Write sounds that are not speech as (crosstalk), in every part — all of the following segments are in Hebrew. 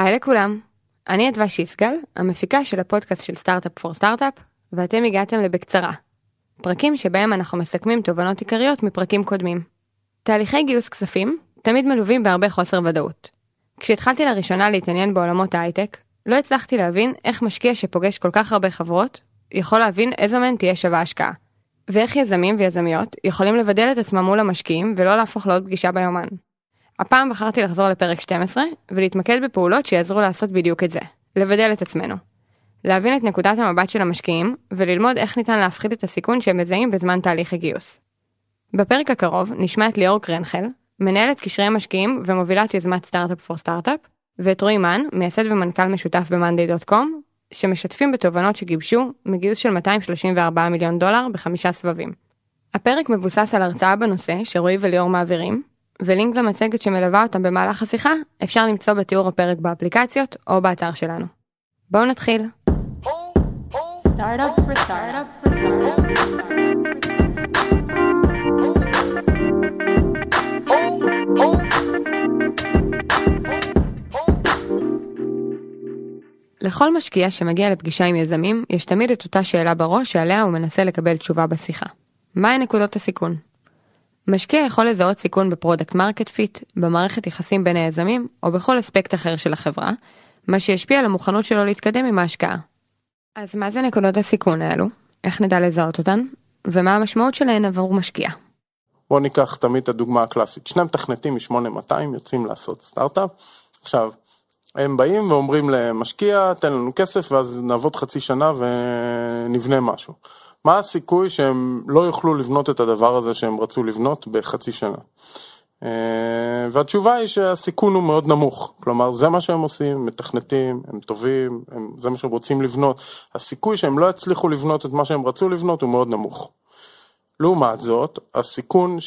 היי לכולם, אני אדווה שיסגל, המפיקה של הפודקאסט של סטארט-אפ פור סטארט-אפ, ואתם הגעתם לבקצרה. פרקים שבהם אנחנו מסכמים תובנות עיקריות מפרקים קודמים. תהליכי גיוס כספים תמיד מלווים בהרבה חוסר ודאות. כשהתחלתי לראשונה להתעניין בעולמות ההייטק, לא הצלחתי להבין איך משקיע שפוגש כל כך הרבה חברות, יכול להבין איזו מהן תהיה שווה השקעה. ואיך יזמים ויזמיות יכולים לבדל את עצמם מול המשקיעים ולא להפוך לעוד פגישה ביומן. הפעם בחרתי לחזור לפרק 12 ולהתמקד בפעולות שיעזרו לעשות בדיוק את זה, לבדל את עצמנו. להבין את נקודת המבט של המשקיעים וללמוד איך ניתן להפחית את הסיכון שהם מזהים בזמן תהליך הגיוס. בפרק הקרוב נשמע את ליאור קרנחל, מנהלת קשרי משקיעים ומובילת יוזמת סטארט-אפ פור סטארט-אפ, ואת רועי מן, מייסד ומנכ"ל משותף ב-monday.com, שמשתפים בתובנות שגיבשו מגיוס של 234 מיליון דולר בחמישה סבבים. הפרק מבוסס על הרצאה בנושא שרועי וליאור מעבירים, ולינק למצגת שמלווה אותם במהלך השיחה אפשר למצוא בתיאור הפרק באפליקציות או באתר שלנו. בואו נתחיל. Startup for startup for startup. לכל משקיע שמגיע לפגישה עם יזמים, יש תמיד את אותה שאלה בראש שעליה הוא מנסה לקבל תשובה בשיחה. מהי נקודות הסיכון? משקיע יכול לזהות סיכון ב product market fit, במערכת יחסים בין היזמים, או בכל אספקט אחר של החברה, מה שישפיע על המוכנות שלו להתקדם עם ההשקעה. אז מה זה נקודות הסיכון האלו? איך נדע לזהות אותן? ומה המשמעות שלהן עבור משקיע? בוא ניקח תמיד את הדוגמה הקלאסית. שני מתכנתים מ-8200 יוצאים לעשות סטארט-אפ. עכשיו, הם באים ואומרים למשקיע, תן לנו כסף ואז נעבוד חצי שנה ונבנה משהו. מה הסיכוי שהם לא יוכלו לבנות את הדבר הזה שהם רצו לבנות בחצי שנה? אה, והתשובה היא שהסיכון הוא מאוד נמוך, כלומר זה מה שהם עושים, מתכנתים, הם טובים, הם, זה מה שהם רוצים לבנות, הסיכוי שהם לא יצליחו לבנות את מה שהם רצו לבנות הוא מאוד נמוך. לעומת זאת, הסיכון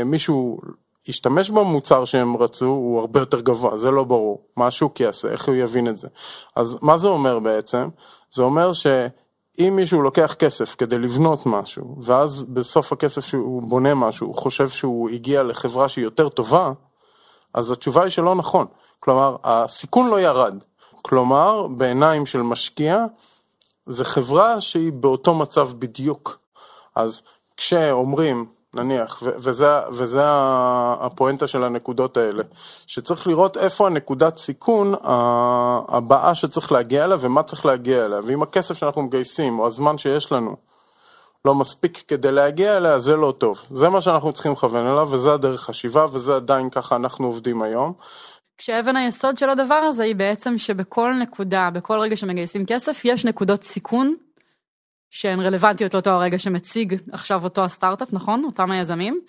שמישהו ישתמש במוצר שהם רצו הוא הרבה יותר גבוה, זה לא ברור, מה השוק יעשה, איך הוא יבין את זה. אז מה זה אומר בעצם? זה אומר שאם מישהו לוקח כסף כדי לבנות משהו, ואז בסוף הכסף שהוא בונה משהו, הוא חושב שהוא הגיע לחברה שהיא יותר טובה, אז התשובה היא שלא נכון. כלומר, הסיכון לא ירד. כלומר, בעיניים של משקיע, זה חברה שהיא באותו מצב בדיוק. אז כשאומרים, נניח, ו- וזה, וזה הפואנטה של הנקודות האלה, שצריך לראות איפה הנקודת סיכון הבאה שצריך להגיע אליה ומה צריך להגיע אליה, ואם הכסף שאנחנו מגייסים או הזמן שיש לנו לא מספיק כדי להגיע אליה, זה לא טוב. זה מה שאנחנו צריכים לכוון אליו וזה הדרך חשיבה וזה עדיין ככה אנחנו עובדים היום. כשאבן היסוד של הדבר הזה היא בעצם שבכל נקודה, בכל רגע שמגייסים כסף, יש נקודות סיכון שהן רלוונטיות לאותו הרגע שמציג עכשיו אותו הסטארט-אפ, נכון? אותם היזמים.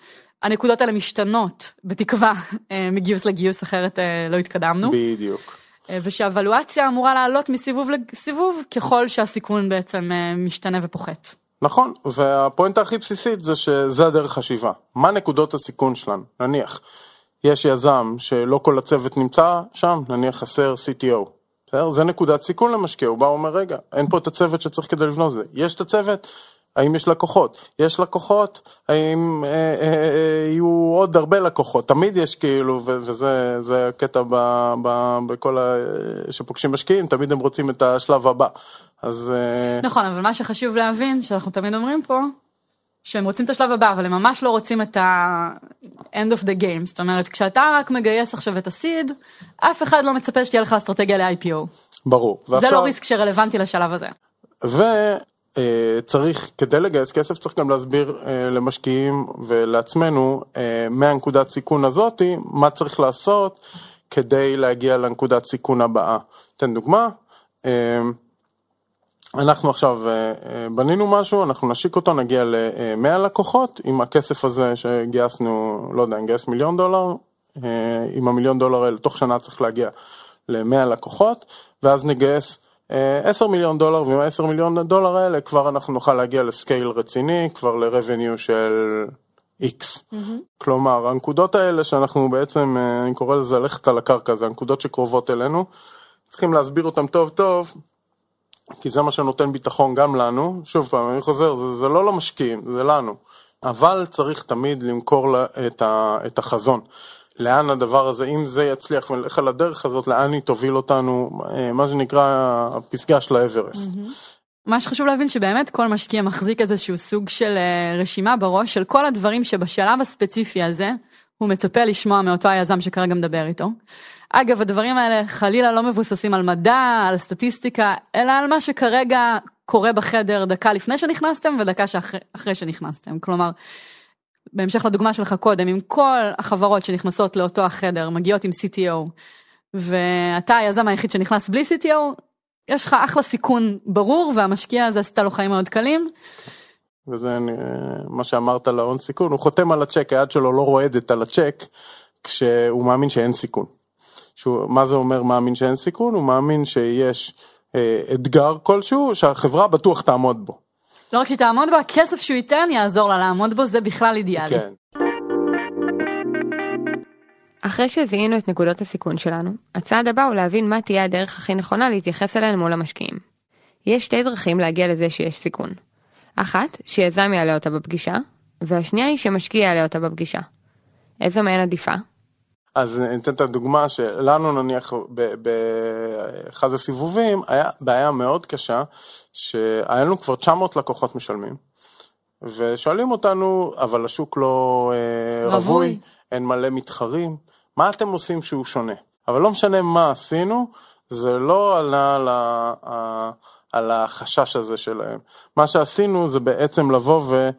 הנקודות האלה משתנות, בתקווה, אה, מגיוס לגיוס, אחרת אה, לא התקדמנו. בדיוק. אה, ושהוולואציה אמורה לעלות מסיבוב לסיבוב, ככל שהסיכון בעצם משתנה ופוחת. נכון, והפואנטה הכי בסיסית זה שזה הדרך חשיבה. מה נקודות הסיכון שלנו? נניח, יש יזם שלא כל הצוות נמצא שם, נניח חסר CTO. בסדר? זה נקודת סיכון למשקיע, הוא בא ואומר רגע, אין פה את הצוות שצריך כדי לבנות את זה. יש את הצוות, האם יש לקוחות? יש לקוחות, האם אה, אה, אה, יהיו עוד הרבה לקוחות? תמיד יש כאילו, וזה הקטע ב- ב- בכל ה... שפוגשים משקיעים, תמיד הם רוצים את השלב הבא. אז... אה, נכון, אבל מה שחשוב להבין, שאנחנו תמיד אומרים פה, שהם רוצים את השלב הבא, אבל הם ממש לא רוצים את ה-end of the game. זאת אומרת, כשאתה רק מגייס עכשיו את הסיד, אף אחד לא מצפה שתהיה לך אסטרטגיה ל-IPO. ברור. זה לא ריסק שרלוונטי לשלב הזה. וצריך, כדי לגייס כסף, צריך גם להסביר אה, למשקיעים ולעצמנו, אה, מהנקודת סיכון הזאתי, מה צריך לעשות כדי להגיע לנקודת סיכון הבאה. אתן דוגמה. אה, אנחנו עכשיו אה, אה, בנינו משהו, אנחנו נשיק אותו, נגיע ל-100 לקוחות, עם הכסף הזה שגייסנו, לא יודע, נגייס מיליון דולר, אה, עם המיליון דולר האלה, תוך שנה צריך להגיע ל-100 לקוחות, ואז נגייס 10 מיליון דולר, ועם ה-10 מיליון דולר האלה כבר אנחנו נוכל להגיע לסקייל רציני, כבר ל-revenue של X. Mm-hmm. כלומר, הנקודות האלה שאנחנו בעצם, אני קורא לזה ללכת על הקרקע, זה הנקודות שקרובות אלינו, צריכים להסביר אותם טוב טוב. כי זה מה שנותן ביטחון גם לנו, שוב פעם, אני חוזר, זה, זה לא למשקיעים, זה לנו, אבל צריך תמיד למכור לה את, ה, את החזון. לאן הדבר הזה, אם זה יצליח ונלך על הדרך הזאת, לאן היא תוביל אותנו, אה, מה שנקרא הפסגה של האברסט. מה שחשוב להבין שבאמת כל משקיע מחזיק איזשהו סוג של אה, רשימה בראש של כל הדברים שבשלב הספציפי הזה הוא מצפה לשמוע מאותו היזם שכרגע מדבר איתו. אגב, הדברים האלה חלילה לא מבוססים על מדע, על סטטיסטיקה, אלא על מה שכרגע קורה בחדר דקה לפני שנכנסתם ודקה שאחרי שנכנסתם. כלומר, בהמשך לדוגמה שלך קודם, אם כל החברות שנכנסות לאותו החדר מגיעות עם CTO, ואתה היזם היחיד שנכנס בלי CTO, יש לך אחלה סיכון ברור, והמשקיע הזה עשתה לו חיים מאוד קלים. וזה מה שאמרת על ההון סיכון, הוא חותם על הצ'ק, היד שלו לא רועדת על הצ'ק, כשהוא מאמין שאין סיכון. שהוא, מה זה אומר מאמין שאין סיכון? הוא מאמין שיש אה, אתגר כלשהו שהחברה בטוח תעמוד בו. לא רק שהיא תעמוד בו, הכסף שהוא ייתן יעזור לה לעמוד בו, זה בכלל אידיאלי. כן. אחרי שזיהינו את נקודות הסיכון שלנו, הצעד הבא הוא להבין מה תהיה הדרך הכי נכונה להתייחס אליהן מול המשקיעים. יש שתי דרכים להגיע לזה שיש סיכון. אחת, שיזם יעלה אותה בפגישה, והשנייה היא שמשקיע יעלה אותה בפגישה. איזו מהן עדיפה? אז אני אתן את הדוגמה שלנו נניח באחד הסיבובים היה בעיה מאוד קשה שהיה לנו כבר 900 לקוחות משלמים ושואלים אותנו אבל השוק לא אה, רווי, רווי אין מלא מתחרים מה אתם עושים שהוא שונה אבל לא משנה מה עשינו זה לא עלה על, ה, על החשש הזה שלהם מה שעשינו זה בעצם לבוא ו...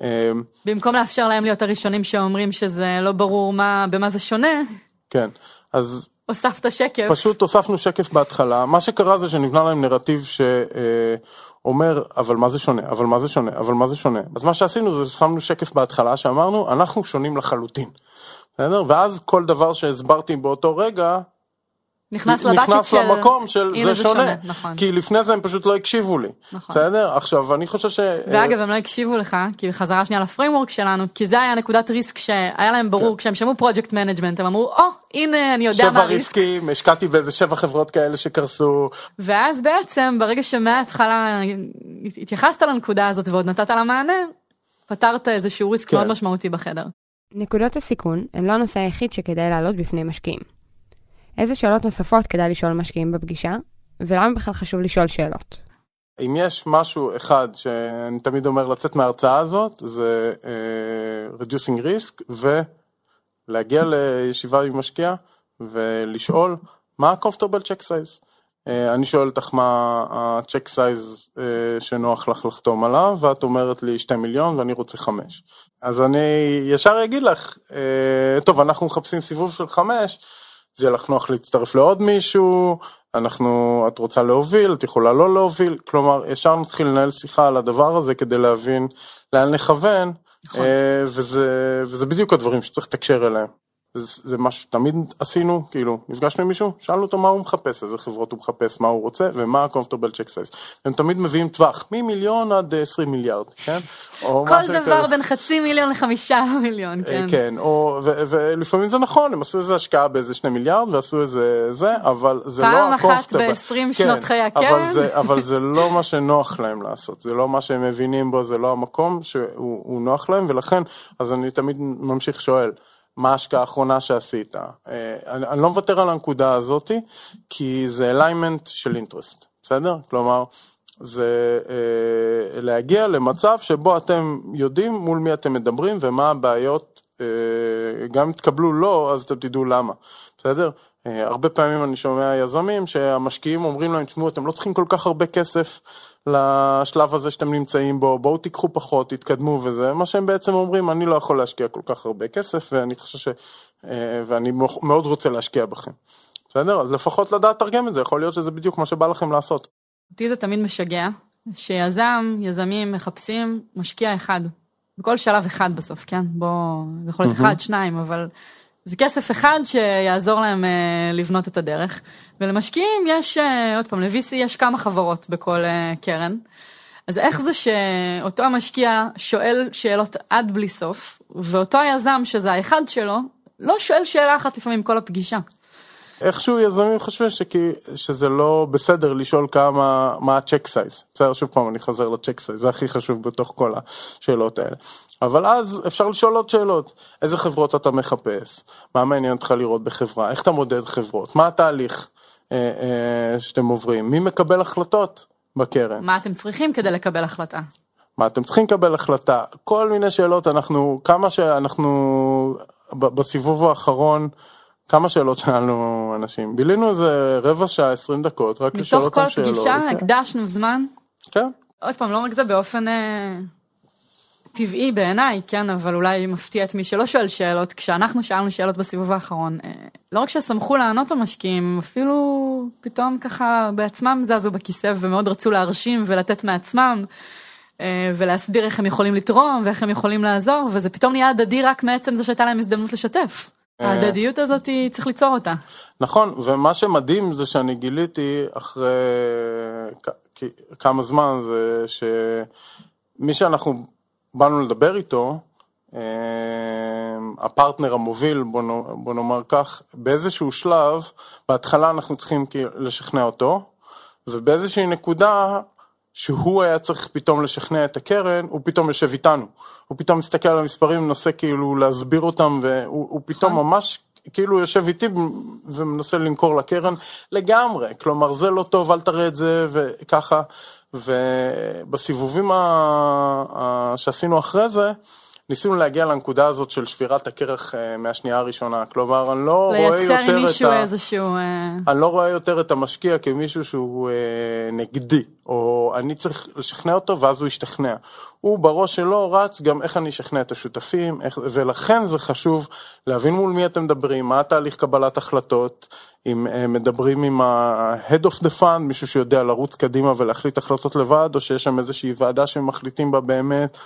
אמ, במקום לאפשר להם להיות הראשונים שאומרים שזה לא ברור מה, במה זה שונה. כן, אז... הוספת שקף. פשוט הוספנו שקף בהתחלה, מה שקרה זה שנבנה להם נרטיב שאומר, אבל מה זה שונה, אבל מה זה שונה, אבל מה זה שונה. אז מה שעשינו זה שמנו שקף בהתחלה שאמרנו, אנחנו שונים לחלוטין. בסדר? ואז כל דבר שהסברתי באותו רגע, נכנס ל bucket של... נכנס למקום של זה, זה שונה, שונה נכון. כי לפני זה הם פשוט לא הקשיבו לי, נכון. בסדר? עכשיו אני חושב ש... ואגב הם לא הקשיבו לך, כי בחזרה שנייה ל framework שלנו, כי זה היה נקודת risk שהיה להם ברור, כן. כשהם שמעו project management, הם אמרו, או, oh, הנה אני יודע מה הריסק. שבע ריסקים, השקעתי באיזה שבע חברות כאלה שקרסו. ואז בעצם, ברגע שמההתחלה התייחסת לנקודה הזאת ועוד נתת לה מענה, פתרת איזשהו ריסק כן. מאוד משמעותי בחדר. נקודות הסיכון הן לא הנושא היחיד שכדאי להעלות בפני משקיעים. איזה שאלות נוספות כדאי לשאול משקיעים בפגישה, ולמה בכלל חשוב לשאול שאלות? אם יש משהו אחד שאני תמיד אומר לצאת מההרצאה הזאת, זה uh, reducing risk ולהגיע לישיבה עם משקיע ולשאול מה ה-comfortable check size. Uh, אני שואל אותך מה ה-check size uh, שנוח לך לחתום עליו, ואת אומרת לי 2 מיליון ואני רוצה 5. אז אני ישר אגיד לך, uh, טוב, אנחנו מחפשים סיבוב של 5, זה לך נוח להצטרף לעוד מישהו, אנחנו, את רוצה להוביל, את יכולה לא להוביל, כלומר ישר נתחיל לנהל שיחה על הדבר הזה כדי להבין לאן לכוון, נכון. אה, וזה, וזה בדיוק הדברים שצריך לתקשר אליהם. זה, זה מה שתמיד עשינו, כאילו, נפגשנו עם מישהו, שאלנו אותו מה הוא מחפש, איזה חברות הוא מחפש, מה הוא רוצה ומה ה-comfortable check size. הם תמיד מביאים טווח, ממיליון עד 20 מיליארד, כן? כל דבר בין חצי מיליון לחמישה מיליון, כן. כן, או, ו, ולפעמים זה נכון, הם עשו איזה השקעה באיזה שני מיליארד ועשו איזה זה, אבל זה לא פעם אחת ב-20 כן, שנות חיי הקרן. אבל זה, אבל זה לא מה שנוח להם לעשות, זה לא מה שהם מבינים בו, זה לא המקום שהוא נוח להם, ולכן, אז אני תמיד ממשיך שואל. מה ההשקעה האחרונה שעשית. אה, אני, אני לא מוותר על הנקודה הזאתי, כי זה אליימנט של אינטרסט, בסדר? כלומר, זה אה, להגיע למצב שבו אתם יודעים מול מי אתם מדברים ומה הבעיות, אה, גם אם תקבלו לא, אז אתם תדעו למה, בסדר? אה, הרבה פעמים אני שומע יזמים שהמשקיעים אומרים להם, תשמעו, אתם לא צריכים כל כך הרבה כסף לשלב הזה שאתם נמצאים בו, בואו תיקחו פחות, תתקדמו וזה, מה שהם בעצם אומרים, אני לא יכול להשקיע כל כך הרבה כסף ואני חושב ש... אה, ואני מאוד רוצה להשקיע בכם. בסדר? אז לפחות לדעת לתרגם את זה, יכול להיות שזה בדיוק מה שבא לכם לעשות. אותי זה תמיד משגע, שיזם, יזמים מחפשים משקיע אחד. בכל שלב אחד בסוף, כן? בוא, זה יכול להיות אחד, שניים, אבל זה כסף אחד שיעזור להם uh, לבנות את הדרך. ולמשקיעים יש, uh, עוד פעם, ל-VC יש כמה חברות בכל uh, קרן. אז איך זה שאותו המשקיע שואל שאלות עד בלי סוף, ואותו היזם, שזה האחד שלו, לא שואל שאלה אחת לפעמים כל הפגישה. איכשהו יזמים חושבים שכי, שזה לא בסדר לשאול כמה, מה ה check size. בסדר, שוב פעם אני חוזר ל check size, זה הכי חשוב בתוך כל השאלות האלה. אבל אז אפשר לשאול עוד שאלות, איזה חברות אתה מחפש, מה מעניין אותך לראות בחברה, איך אתה מודד חברות, מה התהליך אה, אה, שאתם עוברים, מי מקבל החלטות בקרן. מה אתם צריכים כדי לקבל החלטה? מה אתם צריכים לקבל החלטה, כל מיני שאלות, אנחנו, כמה שאנחנו, בסיבוב האחרון, כמה שאלות שאלנו אנשים, בילינו איזה רבע שעה, 20 דקות, רק לשאול אותם שאלות. מתוך כל פגישה כן. הקדשנו זמן? כן. עוד פעם, לא רק זה באופן אה, טבעי בעיניי, כן, אבל אולי מפתיע את מי שלא שואל שאלות, כשאנחנו שאלנו שאלות בסיבוב האחרון, אה, לא רק ששמחו לענות המשקיעים, אפילו פתאום ככה בעצמם זזו בכיסא ומאוד רצו להרשים ולתת מעצמם. אה, ולהסביר איך הם יכולים לתרום ואיך הם יכולים לעזור וזה פתאום נהיה הדדי רק מעצם זה שהייתה להם הזדמנות לשתף. ההדדיות הזאת צריך ליצור אותה. נכון ומה שמדהים זה שאני גיליתי אחרי כמה זמן זה שמי שאנחנו באנו לדבר איתו אה, הפרטנר המוביל בוא נאמר כך באיזשהו שלב בהתחלה אנחנו צריכים לשכנע אותו ובאיזושהי נקודה שהוא היה צריך פתאום לשכנע את הקרן, הוא פתאום יושב איתנו. הוא פתאום מסתכל על המספרים, מנסה כאילו להסביר אותם, והוא פתאום נכון. ממש כאילו יושב איתי ומנסה למכור לקרן לגמרי. כלומר, זה לא טוב, אל תראה את זה, וככה. ובסיבובים שעשינו אחרי זה, ניסינו להגיע לנקודה הזאת של שבירת הכרך אה, מהשנייה הראשונה, כלומר אני לא רואה יותר את ה... לייצר איזשהו... אה, אני לא רואה יותר את המשקיע כמישהו שהוא אה, נגדי, או אני צריך לשכנע אותו ואז הוא ישתכנע. הוא בראש שלו רץ גם איך אני אשכנע את השותפים, איך... ולכן זה חשוב להבין מול מי אתם מדברים, מה התהליך קבלת החלטות, אם מדברים עם ה-head of the fund, מישהו שיודע לרוץ קדימה ולהחליט החלטות לבד, או שיש שם איזושהי ועדה שמחליטים בה באמת.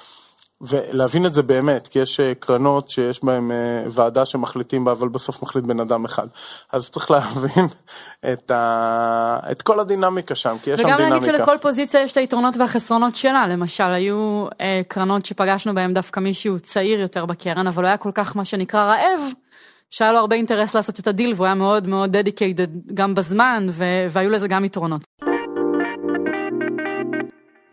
ולהבין את זה באמת, כי יש אה, קרנות שיש בהן אה, ועדה שמחליטים בה, אבל בסוף מחליט בן אדם אחד. אז צריך להבין (laughs) את, ה... את כל הדינמיקה שם, כי יש שם דינמיקה. וגם להגיד שלכל פוזיציה יש את היתרונות והחסרונות שלה, למשל היו אה, קרנות שפגשנו בהן דווקא מישהו צעיר יותר בקרן, אבל הוא היה כל כך מה שנקרא רעב. שהיה לו הרבה אינטרס לעשות את הדיל והוא היה מאוד מאוד dedicated גם בזמן והיו לזה גם יתרונות.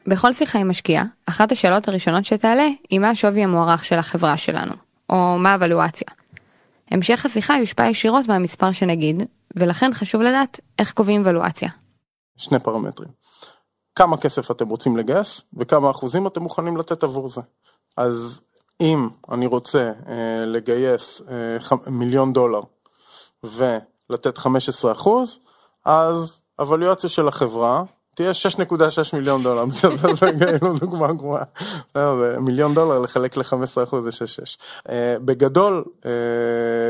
בכל שיחה עם משקיע, אחת השאלות הראשונות שתעלה היא מה השווי המוערך של החברה שלנו, או מה הוולואציה. המשך השיחה יושפע ישירות מהמספר שנגיד, ולכן חשוב לדעת איך קובעים וולואציה. שני פרמטרים. כמה כסף אתם רוצים לגייס, וכמה אחוזים אתם מוכנים לתת עבור זה. אז אם אני רוצה אה, לגייס אה, מיליון דולר ולתת 15 אחוז, אז הוולואציה של החברה תהיה 6.6 מיליון דולר, (laughs) זה כאילו דוגמה גרועה, מיליון דולר לחלק ל-15% זה 6.6. אה, בגדול, אה,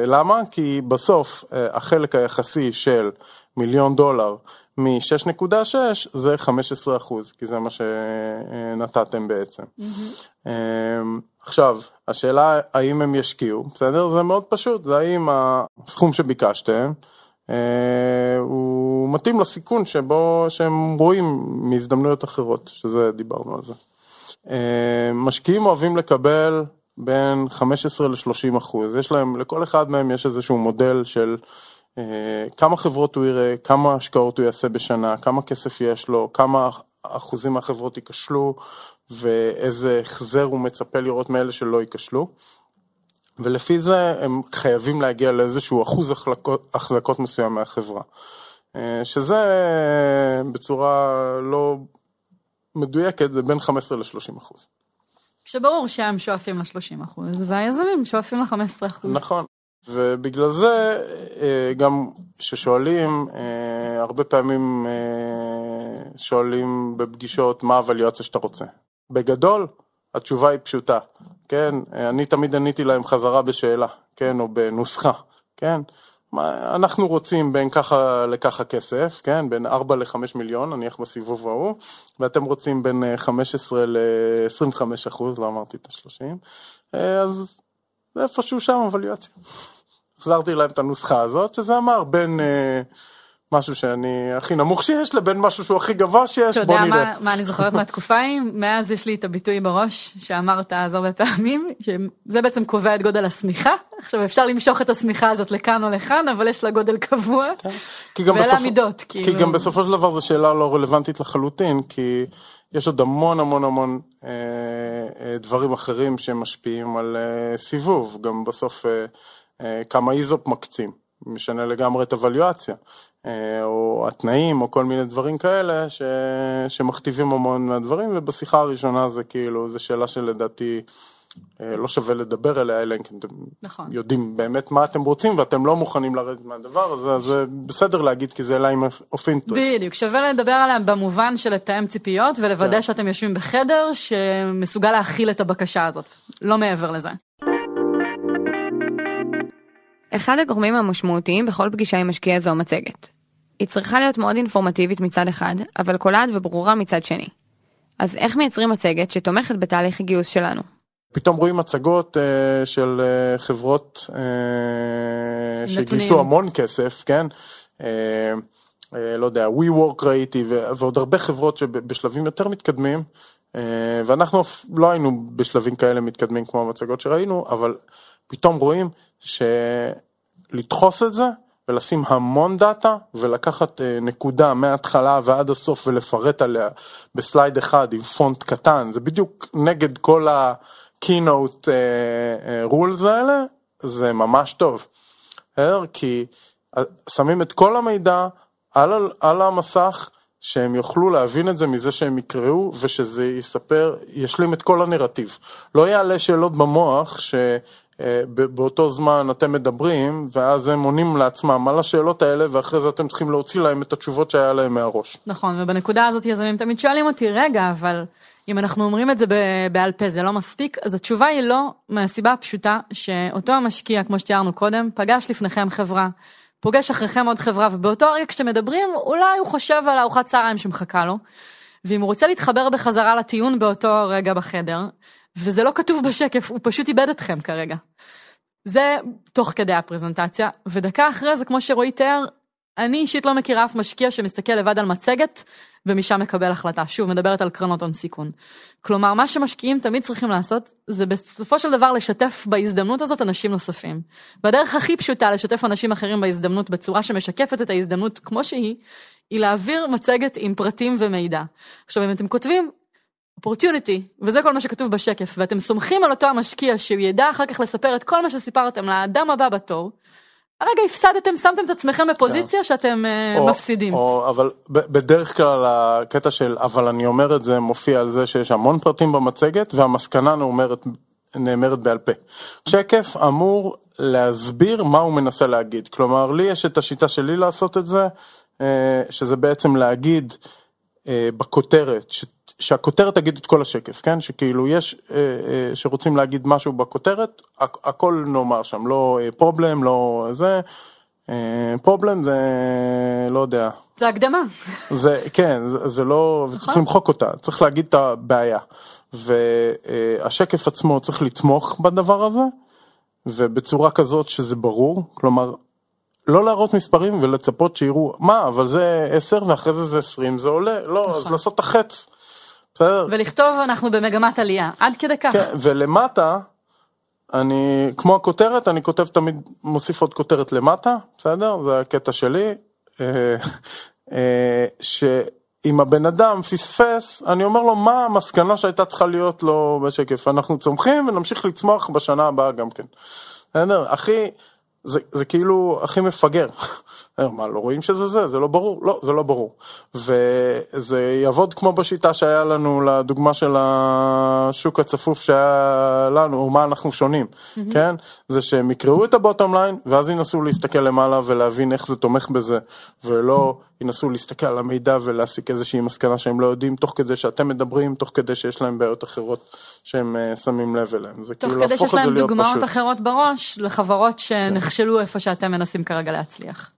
למה? כי בסוף אה, החלק היחסי של מיליון דולר מ-6.6 זה 15 כי זה מה שנתתם בעצם. עכשיו, השאלה האם הם ישקיעו, בסדר? זה מאוד פשוט, זה האם הסכום שביקשתם הוא מתאים לסיכון שבו שהם רואים מהזדמנויות אחרות, שזה דיברנו על זה. אה, משקיעים אוהבים לקבל בין 15 ל-30 אחוז, יש להם, לכל אחד מהם יש איזשהו מודל של אה, כמה חברות הוא יראה, כמה השקעות הוא יעשה בשנה, כמה כסף יש לו, כמה אחוזים מהחברות ייכשלו ואיזה החזר הוא מצפה לראות מאלה שלא ייכשלו. ולפי זה הם חייבים להגיע לאיזשהו אחוז החזקות מסוים מהחברה. אה, שזה בצורה לא מדויקת, זה בין 15 ל-30 אחוז. כשברור שהם שואפים ל-30 אחוז, והיזמים שואפים ל-15 אחוז. נכון, ובגלל זה אה, גם כששואלים, אה, הרבה פעמים שואלים בפגישות מה הווליואציה שאתה רוצה. בגדול, התשובה היא פשוטה, כן? אני תמיד עניתי להם חזרה בשאלה, כן? או בנוסחה, כן? מה, אנחנו רוצים בין ככה לככה כסף, כן? בין 4 ל-5 מיליון, נניח בסיבוב ההוא, ואתם רוצים בין 15 ל-25 אחוז, לא אמרתי את ה-30, אז זה איפשהו שם אבליואציה. החזרתי להם את הנוסחה הזאת, שזה אמר בין, משהו שאני הכי נמוך שיש לבין משהו שהוא הכי גבוה שיש, אתה בוא יודע נראה. מה, מה אני זוכרת מהתקופה ההיא? מאז יש לי את הביטוי בראש שאמרת אז הרבה פעמים, שזה בעצם קובע את גודל השמיכה. עכשיו אפשר למשוך את השמיכה הזאת לכאן או לכאן, אבל יש לה גודל קבוע. גם ואלה המידות, כי כאילו. גם בסופו של דבר זו שאלה לא רלוונטית לחלוטין, כי יש עוד המון המון המון אה, אה, דברים אחרים שמשפיעים על אה, סיבוב, גם בסוף אה, אה, כמה איזופ מקצים, משנה לגמרי את הוואליואציה, אה, או התנאים, או כל מיני דברים כאלה ש, שמכתיבים המון מהדברים, ובשיחה הראשונה זה כאילו, זו שאלה שלדעתי אה, לא שווה לדבר עליה, אלא אם כן אתם נכון. יודעים באמת מה אתם רוצים ואתם לא מוכנים לרדת מהדבר הזה, אז זה בסדר להגיד כי זה ליים אוף אינטרסט. בדיוק, שווה לדבר עליה במובן של לתאם ציפיות ולוודא כן. שאתם יושבים בחדר שמסוגל להכיל את הבקשה הזאת. לא מעבר לזה. אחד הגורמים המשמעותיים בכל פגישה עם משקיע זו מצגת. היא צריכה להיות מאוד אינפורמטיבית מצד אחד, אבל קולעת וברורה מצד שני. אז איך מייצרים מצגת שתומכת בתהליך הגיוס שלנו? פתאום רואים מצגות uh, של uh, חברות uh, שגייסו. המון כסף, כן? Uh, uh, לא יודע, WeWork ראיתי ו- ועוד הרבה חברות שבשלבים יותר מתקדמים, uh, ואנחנו לא היינו בשלבים כאלה מתקדמים כמו המצגות שראינו, אבל פתאום רואים שלדחוס את זה ולשים המון דאטה ולקחת אה, נקודה מההתחלה ועד הסוף ולפרט עליה בסלייד אחד עם פונט קטן זה בדיוק נגד כל ה-keynote אה, אה, rules האלה זה ממש טוב. כי שמים את כל המידע על, על המסך שהם יוכלו להבין את זה מזה שהם יקראו ושזה יספר, ישלים את כל הנרטיב. לא יעלה שאלות במוח שבאותו זמן אתם מדברים ואז הם עונים לעצמם על השאלות האלה ואחרי זה אתם צריכים להוציא להם את התשובות שהיה להם מהראש. נכון, ובנקודה הזאת יזמים תמיד שואלים אותי, רגע, אבל אם אנחנו אומרים את זה בעל פה זה לא מספיק, אז התשובה היא לא, מהסיבה הפשוטה שאותו המשקיע, כמו שתיארנו קודם, פגש לפניכם חברה, פוגש אחריכם עוד חברה, ובאותו הרגע כשאתם מדברים, אולי הוא חושב על ארוחת צהריים שמחכה לו, ואם הוא רוצה להתחבר בחזרה לטיעון באותו רגע בחדר, וזה לא כתוב בשקף, הוא פשוט איבד אתכם כרגע. זה תוך כדי הפרזנטציה, ודקה אחרי זה, כמו שרועי תיאר, אני אישית לא מכירה אף משקיע שמסתכל לבד על מצגת ומשם מקבל החלטה. שוב, מדברת על קרנות הון סיכון. כלומר, מה שמשקיעים תמיד צריכים לעשות, זה בסופו של דבר לשתף בהזדמנות הזאת אנשים נוספים. והדרך הכי פשוטה לשתף אנשים אחרים בהזדמנות בצורה שמשקפת את ההזדמנות כמו שהיא, היא להעביר מצגת עם פרטים ומידע. עכשיו, אם אתם כותבים opportunity, וזה כל מה שכתוב בשקף, ואתם סומכים על אותו המשקיע שהוא ידע אחר כך לספר את כל מה שסיפרתם לאדם הבא בתור, הרגע הפסדתם, שמתם את עצמכם בפוזיציה שאתם אה, או- מפסידים. או, אבל בדרך כלל הקטע של אבל אני אומר את זה מופיע על זה שיש המון פרטים במצגת והמסקנה נאמרת, נאמרת בעל פה. שקף אמור להסביר מה הוא מנסה להגיד. כלומר לי יש את השיטה שלי לעשות את זה, אה, שזה בעצם להגיד אה, בכותרת, שהכותרת תגיד את כל השקף, כן? שכאילו יש, אה, אה, שרוצים להגיד משהו בכותרת, הכ- הכל נאמר שם, לא פרובלם, לא זה, פרובלם זה, לא יודע, זה הקדמה. זה כן זה, זה לא צריך למחוק אותה צריך להגיד את הבעיה והשקף עצמו צריך לתמוך בדבר הזה ובצורה כזאת שזה ברור כלומר לא להראות מספרים ולצפות שיראו מה אבל זה 10 ואחרי זה זה 20 זה עולה לא אז לעשות את החץ. בסדר ולכתוב אנחנו במגמת עלייה, עד כדי כך. כן, ולמטה אני כמו הכותרת אני כותב תמיד מוסיף עוד כותרת למטה בסדר זה הקטע שלי אה, אה, שאם הבן אדם פספס אני אומר לו מה המסקנה שהייתה צריכה להיות לו בשקף אנחנו צומחים ונמשיך לצמוח בשנה הבאה גם כן. בסדר הכי זה, זה כאילו הכי מפגר. מה לא רואים שזה זה? זה לא ברור. לא זה לא ברור. וזה יעבוד כמו בשיטה שהיה לנו לדוגמה של השוק הצפוף שהיה לנו או מה אנחנו שונים כן? זה שהם יקראו את הבוטום ליין ואז ינסו להסתכל למעלה ולהבין איך זה תומך בזה ולא ינסו להסתכל על המידע ולהסיק איזושהי מסקנה שהם לא יודעים תוך כדי שאתם מדברים תוך כדי שיש להם בעיות אחרות שהם אה, שמים לב אליהם. זה תוך כאילו כדי להפוך שיש את זה להם להיות דוגמאות פשוט. אחרות בראש לחברות שנכשלו איפה שאתם מנסים כרגע להצליח.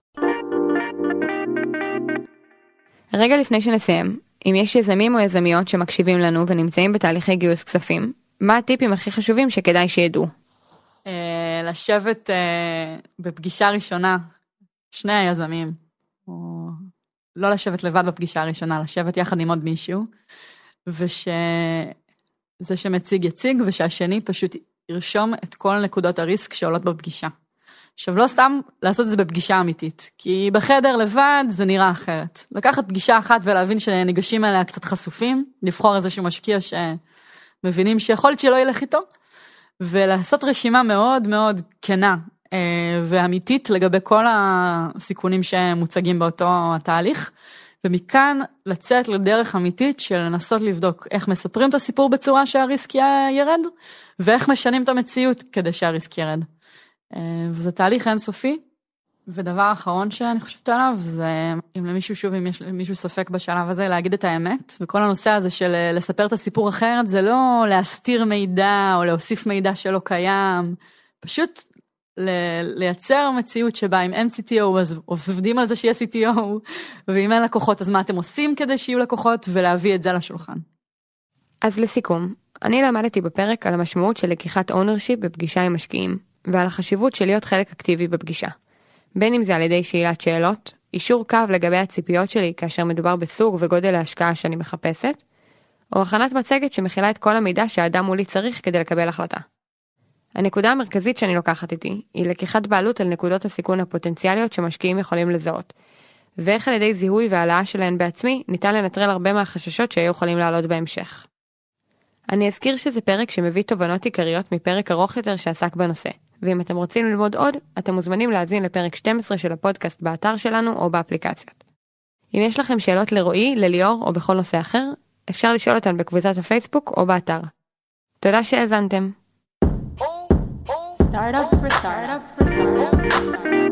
רגע לפני שנסיים, אם יש יזמים או יזמיות שמקשיבים לנו ונמצאים בתהליכי גיוס כספים, מה הטיפים הכי חשובים שכדאי שידעו? אה, לשבת אה, בפגישה ראשונה, שני היזמים, או לא לשבת לבד בפגישה הראשונה, לשבת יחד עם עוד מישהו, ושזה שמציג יציג, ושהשני פשוט ירשום את כל נקודות הריסק שעולות בפגישה. עכשיו, לא סתם לעשות את זה בפגישה אמיתית, כי בחדר לבד זה נראה אחרת. לקחת פגישה אחת ולהבין שניגשים אליה קצת חשופים, לבחור איזשהו משקיע שמבינים שיכול להיות שלא ילך איתו, ולעשות רשימה מאוד מאוד כנה אה, ואמיתית לגבי כל הסיכונים שמוצגים באותו התהליך. ומכאן לצאת לדרך אמיתית של לנסות לבדוק איך מספרים את הסיפור בצורה שהריסק ירד, ואיך משנים את המציאות כדי שהריסק ירד. אה, וזה תהליך אינסופי. ודבר אחרון שאני חושבת עליו זה אם למישהו שוב אם יש למישהו ספק בשלב הזה להגיד את האמת וכל הנושא הזה של אה, לספר את הסיפור אחרת זה לא להסתיר מידע או להוסיף מידע שלא קיים פשוט לייצר מציאות שבה אם אין CTO אז עובדים על זה שיהיה CTO (laughs) ואם אין לקוחות אז מה אתם עושים כדי שיהיו לקוחות ולהביא את זה לשולחן. אז לסיכום אני למדתי בפרק על המשמעות של לקיחת ownership בפגישה עם משקיעים ועל החשיבות של להיות חלק אקטיבי בפגישה. בין אם זה על ידי שאלת שאלות, אישור קו לגבי הציפיות שלי כאשר מדובר בסוג וגודל ההשקעה שאני מחפשת, או הכנת מצגת שמכילה את כל המידע שהאדם מולי צריך כדי לקבל החלטה. הנקודה המרכזית שאני לוקחת איתי היא לקיחת בעלות על נקודות הסיכון הפוטנציאליות שמשקיעים יכולים לזהות, ואיך על ידי זיהוי והעלאה שלהן בעצמי ניתן לנטרל הרבה מהחששות שהיו יכולים לעלות בהמשך. אני אזכיר שזה פרק שמביא תובנות עיקריות מפרק ארוך יותר שעסק בנושא, ואם אתם רוצים ללמוד עוד, אתם מוזמנים להאזין לפרק 12 של הפודקאסט באתר שלנו או באפליקציות. אם יש לכם שאלות לרועי, לליאור או בכל נושא אחר, אפשר לשאול אותן בקבוצת הפייסבוק או באתר. תודה שהאזנתם. Startup for startup for startup. For startup.